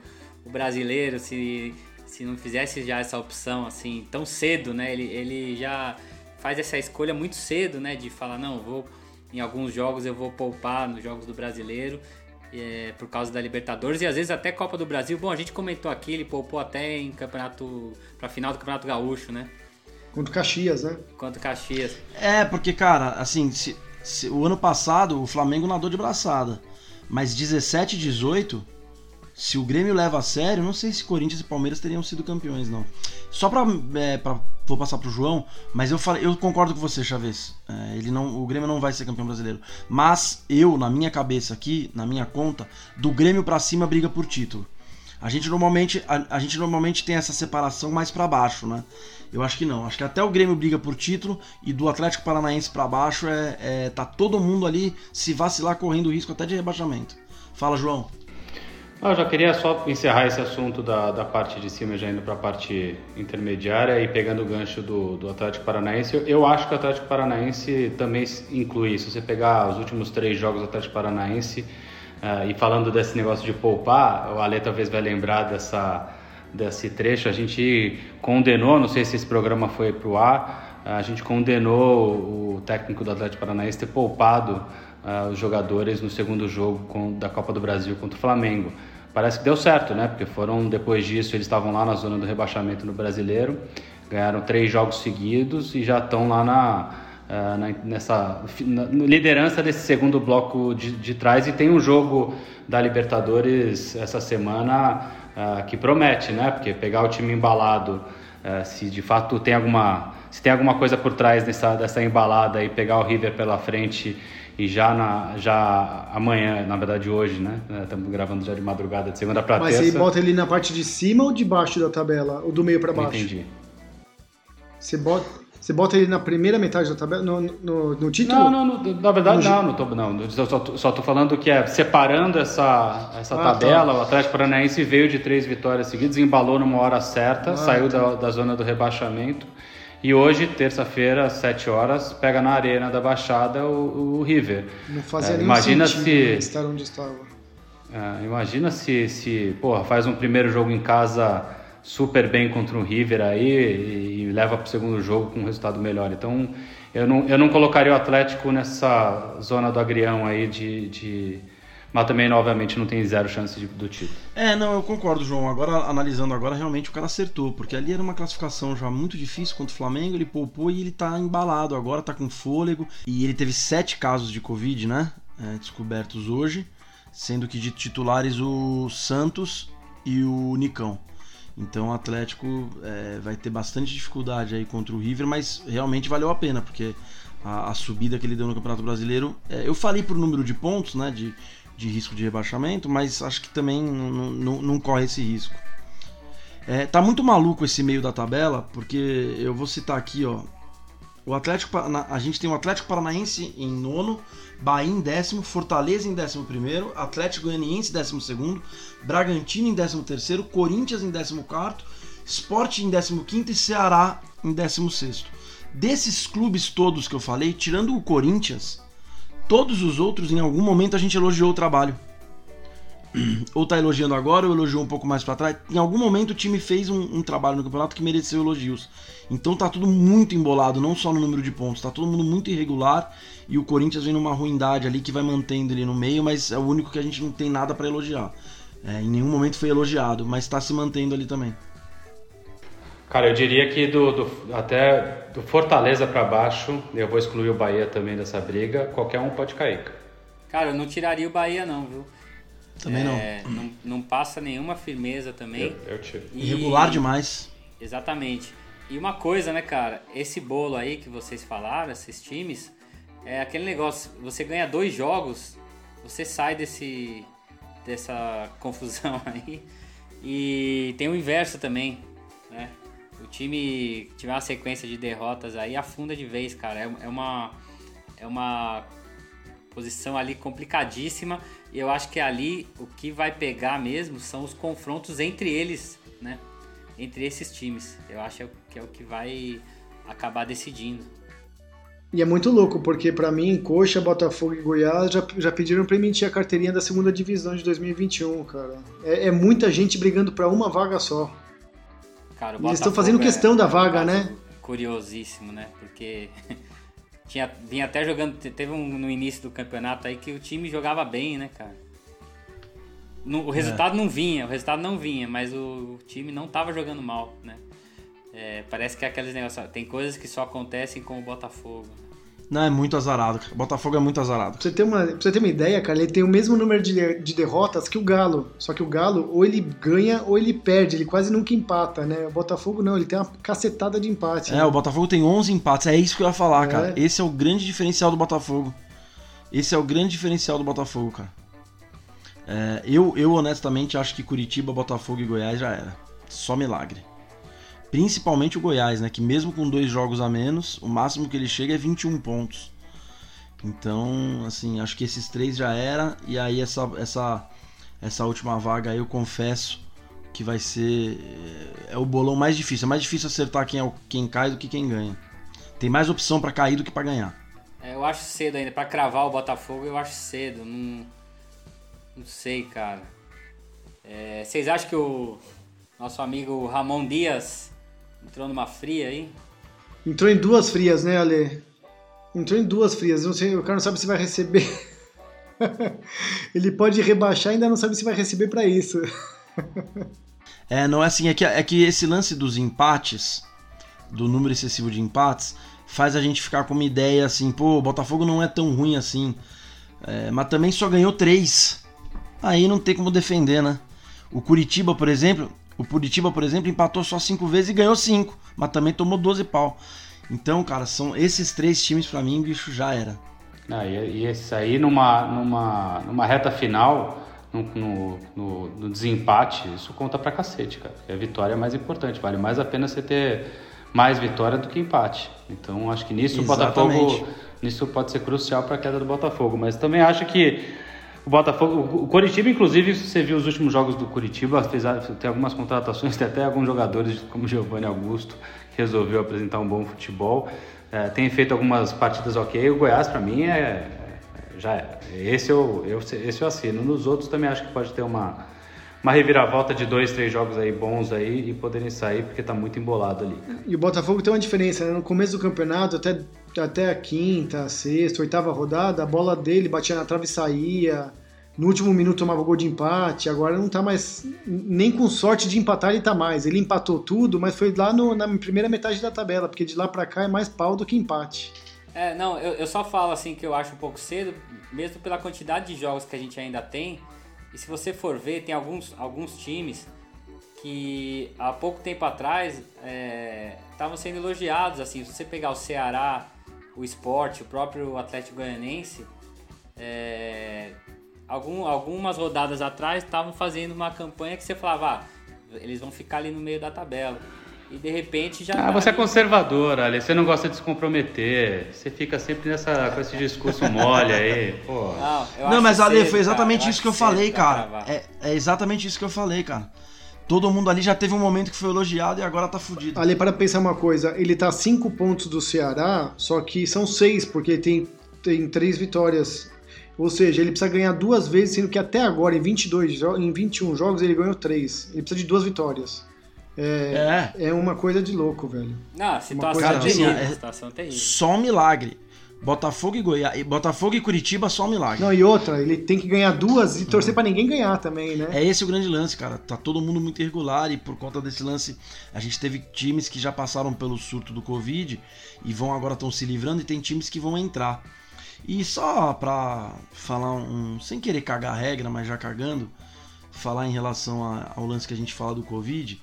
o brasileiro, se, se não fizesse já essa opção assim tão cedo, né? Ele, ele já faz essa escolha muito cedo, né? De falar, não, vou em alguns jogos eu vou poupar nos jogos do brasileiro. é, por causa da Libertadores e às vezes até Copa do Brasil. Bom, a gente comentou aqui, ele poupou até em campeonato. pra final do Campeonato Gaúcho, né? Contra o Caxias, né? Contra o Caxias. É, porque, cara, assim, se, se, o ano passado o Flamengo nadou de braçada. Mas 17 e 18, se o Grêmio leva a sério, não sei se Corinthians e Palmeiras teriam sido campeões, não. Só pra. É, pra vou passar pro João, mas eu falei, eu concordo com você, Chaves. É, ele não, o Grêmio não vai ser campeão brasileiro. Mas eu, na minha cabeça aqui, na minha conta, do Grêmio para cima briga por título. A gente normalmente a, a gente normalmente tem essa separação mais para baixo, né? Eu acho que não. Acho que até o Grêmio briga por título e do Atlético Paranaense para baixo é, é tá todo mundo ali se vacilar correndo risco até de rebaixamento. Fala, João. Eu já queria só encerrar esse assunto da, da parte de cima, já indo para a parte intermediária e pegando o gancho do, do Atlético Paranaense. Eu, eu, acho que o Atlético Paranaense também inclui isso. Se você pegar os últimos três jogos do Atlético Paranaense uh, e falando desse negócio de poupar, o Ale talvez vai lembrar dessa, desse trecho. A gente condenou, não sei se esse programa foi para o ar, a gente condenou o técnico do Atlético Paranaense ter poupado os jogadores no segundo jogo com, da Copa do Brasil contra o Flamengo parece que deu certo, né? Porque foram depois disso eles estavam lá na zona do rebaixamento no Brasileiro, ganharam três jogos seguidos e já estão lá na, uh, na nessa na liderança desse segundo bloco de, de trás e tem um jogo da Libertadores essa semana uh, que promete, né? Porque pegar o time embalado, uh, se de fato tem alguma se tem alguma coisa por trás dessa, dessa embalada e pegar o River pela frente e já, na, já amanhã, na verdade hoje, né? Estamos gravando já de madrugada, de segunda para terça. Mas você bota ele na parte de cima ou de baixo da tabela? Ou do meio para baixo? Entendi. Você bota, você bota ele na primeira metade da tabela, no, no, no título? Não, não, no, na verdade não, não, tô, não. Só, só tô falando que é separando essa, essa ah, tá. tabela, tá. o Atlético Paranaense veio de três vitórias seguidas, embalou numa hora certa, ah, saiu tá. da, da zona do rebaixamento e hoje, terça-feira, às 7 horas, pega na Arena da Baixada o, o River. Não fazia é, nenhum imagina sentido se, estar onde estava. É, imagina se, se porra, faz um primeiro jogo em casa super bem contra o River aí e, e leva para o segundo jogo com um resultado melhor. Então, eu não, eu não colocaria o Atlético nessa zona do agrião aí de, de mas também, obviamente, não tem zero chance de, do título. É, não, eu concordo, João. Agora, analisando agora, realmente o cara acertou, porque ali era uma classificação já muito difícil contra o Flamengo, ele poupou e ele tá embalado agora, tá com fôlego. E ele teve sete casos de Covid, né? É, descobertos hoje, sendo que de titulares o Santos e o Nicão. Então o Atlético é, vai ter bastante dificuldade aí contra o River, mas realmente valeu a pena, porque a, a subida que ele deu no Campeonato Brasileiro. É, eu falei por número de pontos, né? De, de risco de rebaixamento, mas acho que também não, não, não corre esse risco. É, tá muito maluco esse meio da tabela, porque eu vou citar aqui, ó. O Atlético, a gente tem o Atlético Paranaense em nono, Bahia em décimo, Fortaleza em décimo primeiro, Atlético Goianiense em décimo segundo, Bragantino em décimo terceiro, Corinthians em décimo quarto, Sport em décimo quinto e Ceará em décimo sexto. Desses clubes todos que eu falei, tirando o Corinthians, Todos os outros, em algum momento, a gente elogiou o trabalho. Ou tá elogiando agora, ou elogiou um pouco mais para trás. Em algum momento o time fez um, um, trabalho no campeonato que mereceu elogios. Então tá tudo muito embolado, não só no número de pontos, tá todo mundo muito irregular. E o Corinthians vem numa ruindade ali que vai mantendo ele no meio, mas é o único que a gente não tem nada para elogiar. É, em nenhum momento foi elogiado, mas tá se mantendo ali também. Cara, eu diria que do, do até do Fortaleza para baixo, eu vou excluir o Bahia também dessa briga, qualquer um pode cair. Cara, eu não tiraria o Bahia não, viu? Também é, não. não. Não passa nenhuma firmeza também. Eu, eu tiro. E, Irregular demais. Exatamente. E uma coisa, né, cara? Esse bolo aí que vocês falaram, esses times, é aquele negócio, você ganha dois jogos, você sai desse dessa confusão aí. E tem o inverso também, né? Time tiver uma sequência de derrotas aí, afunda de vez, cara. É, é uma, é uma posição ali complicadíssima. E eu acho que ali o que vai pegar mesmo são os confrontos entre eles, né? Entre esses times. Eu acho que é o que vai acabar decidindo. E é muito louco, porque para mim, Coxa, Botafogo e Goiás já, já pediram pra emitir a carteirinha da segunda divisão de 2021, cara. É, é muita gente brigando para uma vaga só. Cara, Eles estão fazendo questão é, da vaga, né? Curiosíssimo, né? Porque tinha, vinha até jogando. Teve um no início do campeonato aí que o time jogava bem, né, cara? não, o resultado é. não vinha, o resultado não vinha, mas o, o time não estava jogando mal, né? É, parece que é aqueles negócios. Tem coisas que só acontecem com o Botafogo. Não, é muito azarado. O Botafogo é muito azarado. Pra você ter uma, você ter uma ideia, cara, ele tem o mesmo número de, de derrotas que o Galo. Só que o Galo, ou ele ganha ou ele perde. Ele quase nunca empata, né? O Botafogo não, ele tem uma cacetada de empate. É, né? o Botafogo tem 11 empates. É isso que eu ia falar, é. cara. Esse é o grande diferencial do Botafogo. Esse é o grande diferencial do Botafogo, cara. É, eu, eu, honestamente, acho que Curitiba, Botafogo e Goiás já era. Só milagre. Principalmente o Goiás, né? Que mesmo com dois jogos a menos, o máximo que ele chega é 21 pontos. Então, assim, acho que esses três já era. E aí essa, essa, essa última vaga aí eu confesso que vai ser é o bolão mais difícil. É mais difícil acertar quem, é, quem cai do que quem ganha. Tem mais opção para cair do que para ganhar. É, eu acho cedo ainda. para cravar o Botafogo eu acho cedo. Não, não sei, cara. É, vocês acham que o nosso amigo Ramon Dias Entrou numa fria aí? Entrou em duas frias, né, Ale? Entrou em duas frias. Não sei, o cara não sabe se vai receber. Ele pode rebaixar e ainda não sabe se vai receber para isso. é, não é assim. É que, é que esse lance dos empates, do número excessivo de empates, faz a gente ficar com uma ideia assim: pô, o Botafogo não é tão ruim assim. É, mas também só ganhou três. Aí não tem como defender, né? O Curitiba, por exemplo, o Curitiba, por exemplo, empatou só cinco vezes e ganhou cinco, mas também tomou 12 pau. Então, cara, são esses três times para mim, bicho, já era. Ah, e, e esse aí numa, numa, numa reta final, no, no, no, no, desempate, isso conta pra cacete, cara. Porque a vitória é mais importante, vale mais a pena você ter mais vitória do que empate. Então, acho que nisso Exatamente. o Botafogo, nisso pode ser crucial para a queda do Botafogo. Mas também acho que o Botafogo, o Curitiba, inclusive, você viu os últimos jogos do Curitiba, fez, tem algumas contratações, tem até alguns jogadores como Giovanni Augusto, que resolveu apresentar um bom futebol. É, tem feito algumas partidas ok. O Goiás, para mim, é, é, já é. Esse eu, eu, esse eu assino. Nos outros também acho que pode ter uma, uma reviravolta de dois, três jogos aí bons aí e poderem sair, porque tá muito embolado ali. E o Botafogo tem uma diferença, né? No começo do campeonato, até, até a quinta, sexta, oitava rodada, a bola dele batia na trave e saía no último minuto tomava gol de empate, agora não tá mais. Nem com sorte de empatar ele tá mais. Ele empatou tudo, mas foi lá no, na primeira metade da tabela, porque de lá para cá é mais pau do que empate. É, não, eu, eu só falo assim que eu acho um pouco cedo, mesmo pela quantidade de jogos que a gente ainda tem. E se você for ver, tem alguns, alguns times que há pouco tempo atrás estavam é, sendo elogiados. Assim, se você pegar o Ceará, o Esporte, o próprio Atlético Goianense, é, algum, algumas rodadas atrás estavam fazendo uma campanha que você falava, ah, eles vão ficar ali no meio da tabela. E de repente já. Ah, tá você é conservador, Ali. Você não gosta de se comprometer. Você fica sempre nessa, com esse discurso mole aí. Pô. Não, não mas Ale, foi exatamente cara, isso que eu falei, cara. É, é exatamente isso que eu falei, cara. Todo mundo ali já teve um momento que foi elogiado e agora tá fudido. Ali, para pensar uma coisa, ele tá cinco pontos do Ceará, só que são seis, porque tem, tem três vitórias ou seja, ele precisa ganhar duas vezes, sendo que até agora, em 22, em 21 jogos, ele ganhou três. Ele precisa de duas vitórias. É, é. é uma coisa de louco, velho. Não, situação cara, terrível, é, situação terrível. Só um milagre. Botafogo e Goiás, Botafogo e Curitiba só um milagre. Não, e outra, ele tem que ganhar duas e torcer uhum. para ninguém ganhar também, né? É esse o grande lance, cara. Tá todo mundo muito irregular e por conta desse lance, a gente teve times que já passaram pelo surto do Covid e vão agora estão se livrando e tem times que vão entrar. E só pra falar um. sem querer cagar a regra, mas já cagando, falar em relação a, ao lance que a gente fala do Covid.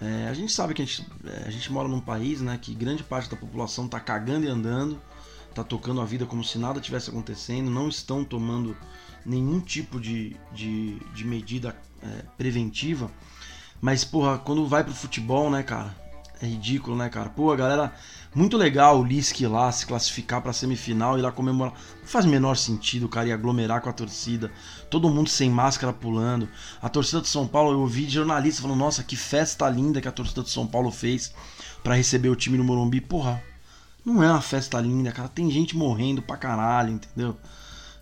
É, a gente sabe que a gente, é, a gente mora num país né, que grande parte da população tá cagando e andando, tá tocando a vida como se nada tivesse acontecendo, não estão tomando nenhum tipo de, de, de medida é, preventiva. Mas, porra, quando vai pro futebol, né, cara? É ridículo, né, cara? Pô, a galera muito legal o Lisk lá se classificar para semifinal e lá comemorar. Não faz menor sentido cara ir aglomerar com a torcida. Todo mundo sem máscara pulando. A torcida de São Paulo, eu ouvi jornalista falando: Nossa, que festa linda que a torcida de São Paulo fez para receber o time no Morumbi. Porra, não é uma festa linda, cara. Tem gente morrendo pra caralho, entendeu?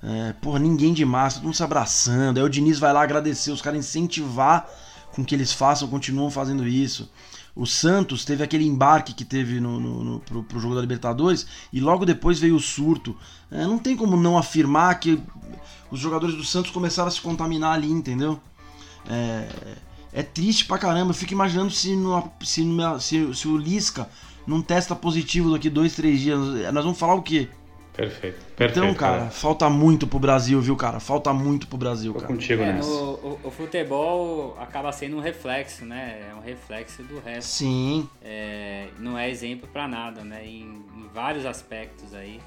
É, porra, ninguém de máscara, todo mundo se abraçando. Aí o Diniz vai lá agradecer, os caras incentivar com que eles façam, continuam fazendo isso. O Santos teve aquele embarque que teve no, no, no pro, pro, jogo da Libertadores e logo depois veio o surto. É, não tem como não afirmar que os jogadores do Santos começaram a se contaminar ali, entendeu? É, é triste pra caramba. Eu fico imaginando se, no, se, se, se o Lisca não testa positivo daqui dois, três dias. Nós vamos falar o quê? Perfeito. Perfeito então, cara, cara, falta muito pro Brasil, viu, cara? Falta muito pro Brasil, Tô cara. contigo é, nessa. O, o, o, futebol acaba sendo um reflexo, né? É um reflexo do resto. Sim. É, não é exemplo para nada, né? Em, em, vários aspectos aí.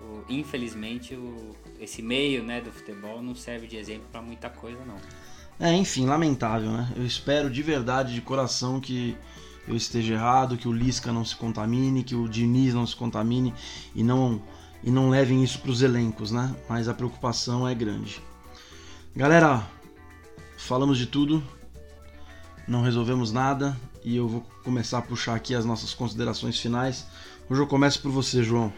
O, infelizmente, o, esse meio né, do futebol não serve de exemplo para muita coisa, não. É, enfim, lamentável, né? Eu espero de verdade, de coração, que eu esteja errado, que o Lisca não se contamine, que o Diniz não se contamine e não e não levem isso para os elencos, né? Mas a preocupação é grande. Galera, falamos de tudo, não resolvemos nada e eu vou começar a puxar aqui as nossas considerações finais. Hoje eu começo por você, João.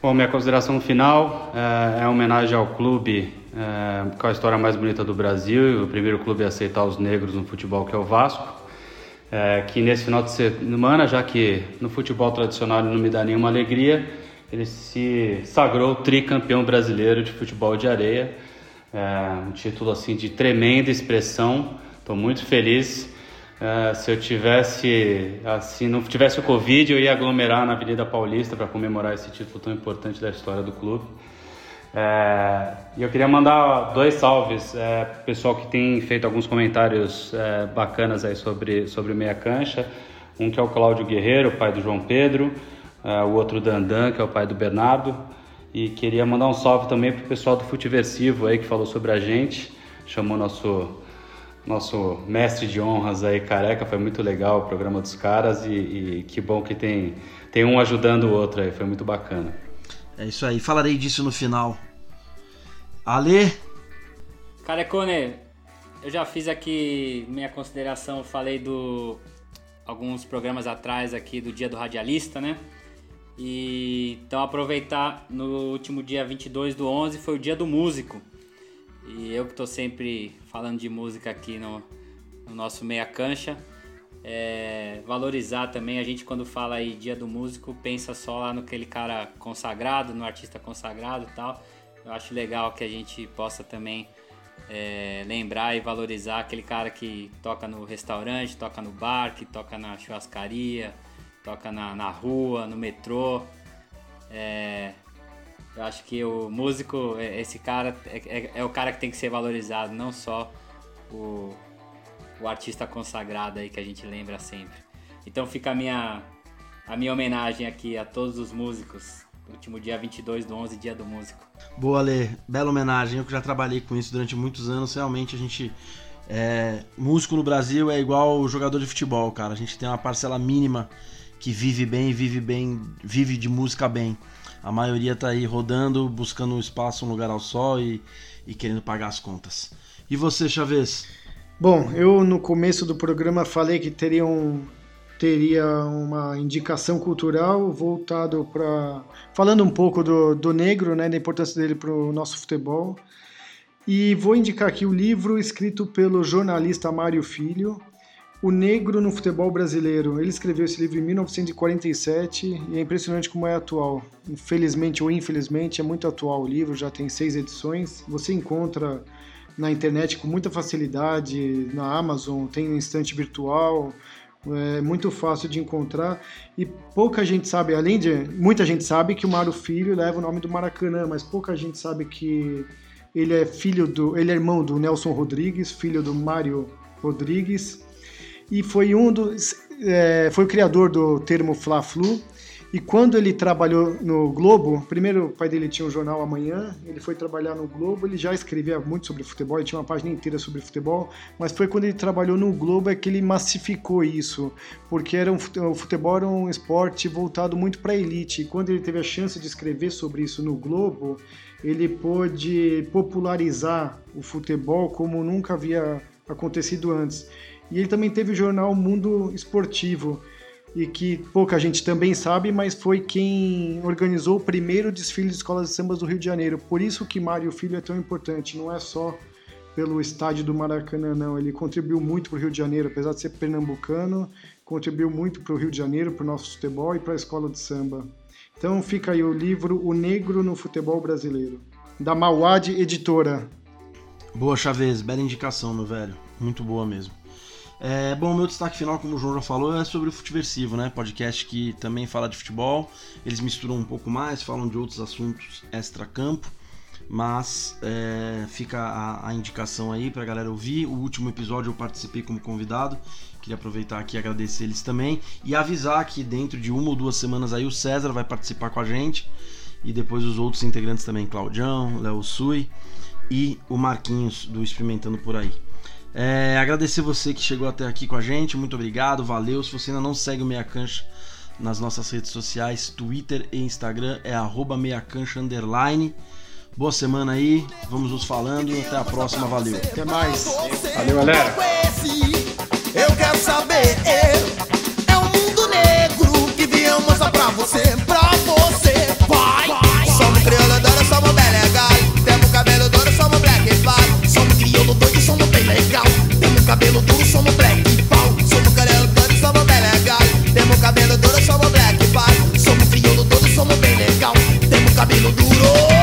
Bom, minha consideração final é, é homenagem ao clube é, com a história mais bonita do Brasil, o primeiro clube a aceitar os negros no futebol, que é o Vasco. É, que nesse final de semana, já que no futebol tradicional não me dá nenhuma alegria, ele se sagrou tricampeão brasileiro de futebol de areia. É, um título assim de tremenda expressão. Estou muito feliz. É, se eu tivesse assim, não tivesse o Covid, eu ia aglomerar na Avenida Paulista para comemorar esse título tão importante da história do clube. É, eu queria mandar dois salves é, pessoal que tem feito alguns comentários é, bacanas aí sobre, sobre meia cancha. Um que é o Cláudio Guerreiro, pai do João Pedro uh, o outro Dandan, que é o pai do Bernardo. E queria mandar um salve também pro pessoal do Futiversivo aí que falou sobre a gente, chamou nosso nosso mestre de honras aí, careca, foi muito legal o programa dos caras e, e que bom que tem tem um ajudando o outro aí, foi muito bacana. É isso aí, falarei disso no final. Ale? Carecone, eu já fiz aqui minha consideração, falei do alguns programas atrás aqui do Dia do Radialista, né? E então aproveitar no último dia 22 do 11 foi o dia do músico. E eu que estou sempre falando de música aqui no, no nosso meia cancha, é, valorizar também a gente quando fala aí dia do músico pensa só lá no aquele cara consagrado, no artista consagrado e tal. Eu acho legal que a gente possa também é, lembrar e valorizar aquele cara que toca no restaurante, toca no bar, que toca na churrascaria, toca na, na rua, no metrô. É, eu acho que o músico, é, esse cara, é, é, é, o cara que tem que ser valorizado, não só o, o artista consagrado aí que a gente lembra sempre. Então fica a minha, a minha homenagem aqui a todos os músicos. Último dia 22 do 11, dia do músico. Boa, Lê. Bela homenagem. Eu que já trabalhei com isso durante muitos anos, realmente a gente. É, músico no Brasil é igual jogador de futebol, cara. A gente tem uma parcela mínima que vive bem, vive bem, vive de música bem. A maioria tá aí rodando, buscando um espaço, um lugar ao sol e, e querendo pagar as contas. E você, Chaves? Bom, eu no começo do programa falei que teria, um, teria uma indicação cultural voltado para. falando um pouco do, do negro, né, da importância dele para o nosso futebol. E vou indicar aqui o livro escrito pelo jornalista Mário Filho, o Negro no Futebol Brasileiro. Ele escreveu esse livro em 1947 e é impressionante como é atual. Infelizmente ou infelizmente, é muito atual o livro, já tem seis edições. Você encontra na internet com muita facilidade, na Amazon, tem um instante virtual, é muito fácil de encontrar e pouca gente sabe, além de muita gente sabe que o Mário Filho leva o nome do Maracanã, mas pouca gente sabe que ele é filho do, ele é irmão do Nelson Rodrigues, filho do Mário Rodrigues e foi um dos é, foi o criador do termo Fla-Flu. E quando ele trabalhou no Globo, primeiro o pai dele tinha um jornal amanhã, ele foi trabalhar no Globo, ele já escrevia muito sobre futebol, ele tinha uma página inteira sobre futebol, mas foi quando ele trabalhou no Globo é que ele massificou isso, porque era um, o futebol era um esporte voltado muito para a elite. E quando ele teve a chance de escrever sobre isso no Globo, ele pôde popularizar o futebol como nunca havia acontecido antes. E ele também teve o jornal Mundo Esportivo, e que pouca gente também sabe, mas foi quem organizou o primeiro desfile de escolas de sambas do Rio de Janeiro. Por isso que Mário Filho é tão importante, não é só pelo estádio do Maracanã, não. Ele contribuiu muito para o Rio de Janeiro, apesar de ser pernambucano, contribuiu muito para o Rio de Janeiro, para o nosso futebol e para a escola de samba. Então fica aí o livro O Negro no Futebol Brasileiro, da Mauad Editora. Boa, Chaves, bela indicação, meu velho. Muito boa mesmo. É, bom, meu destaque final, como o João já falou, é sobre o Futiversivo, né? Podcast que também fala de futebol. Eles misturam um pouco mais, falam de outros assuntos extra-campo. Mas é, fica a, a, indicação aí pra galera ouvir. O último episódio eu participei como convidado. Queria aproveitar aqui e agradecer eles também. E avisar que dentro de uma ou duas semanas aí o César vai participar com a gente. E depois os outros integrantes também, Claudião, Léo Sui e o Marquinhos do Experimentando Por Aí. É, agradecer você que chegou até aqui com a gente, muito obrigado, valeu. Se você ainda não segue o Meia Cancha nas nossas redes sociais, Twitter e Instagram, é arroba meiacancha. Boa semana aí, vamos nos falando e até a próxima, valeu. Até mais. Valeu, galera. Eu quero saber, é o mundo negro que viemos pra você, pra você. legal. Temos cabelo duro, somos black pau. Somos cabelo todo, somos bem legal. Temos cabelo duro, somos black pau. Somos crioulo todo, somos bem legal. Temos cabelo duro.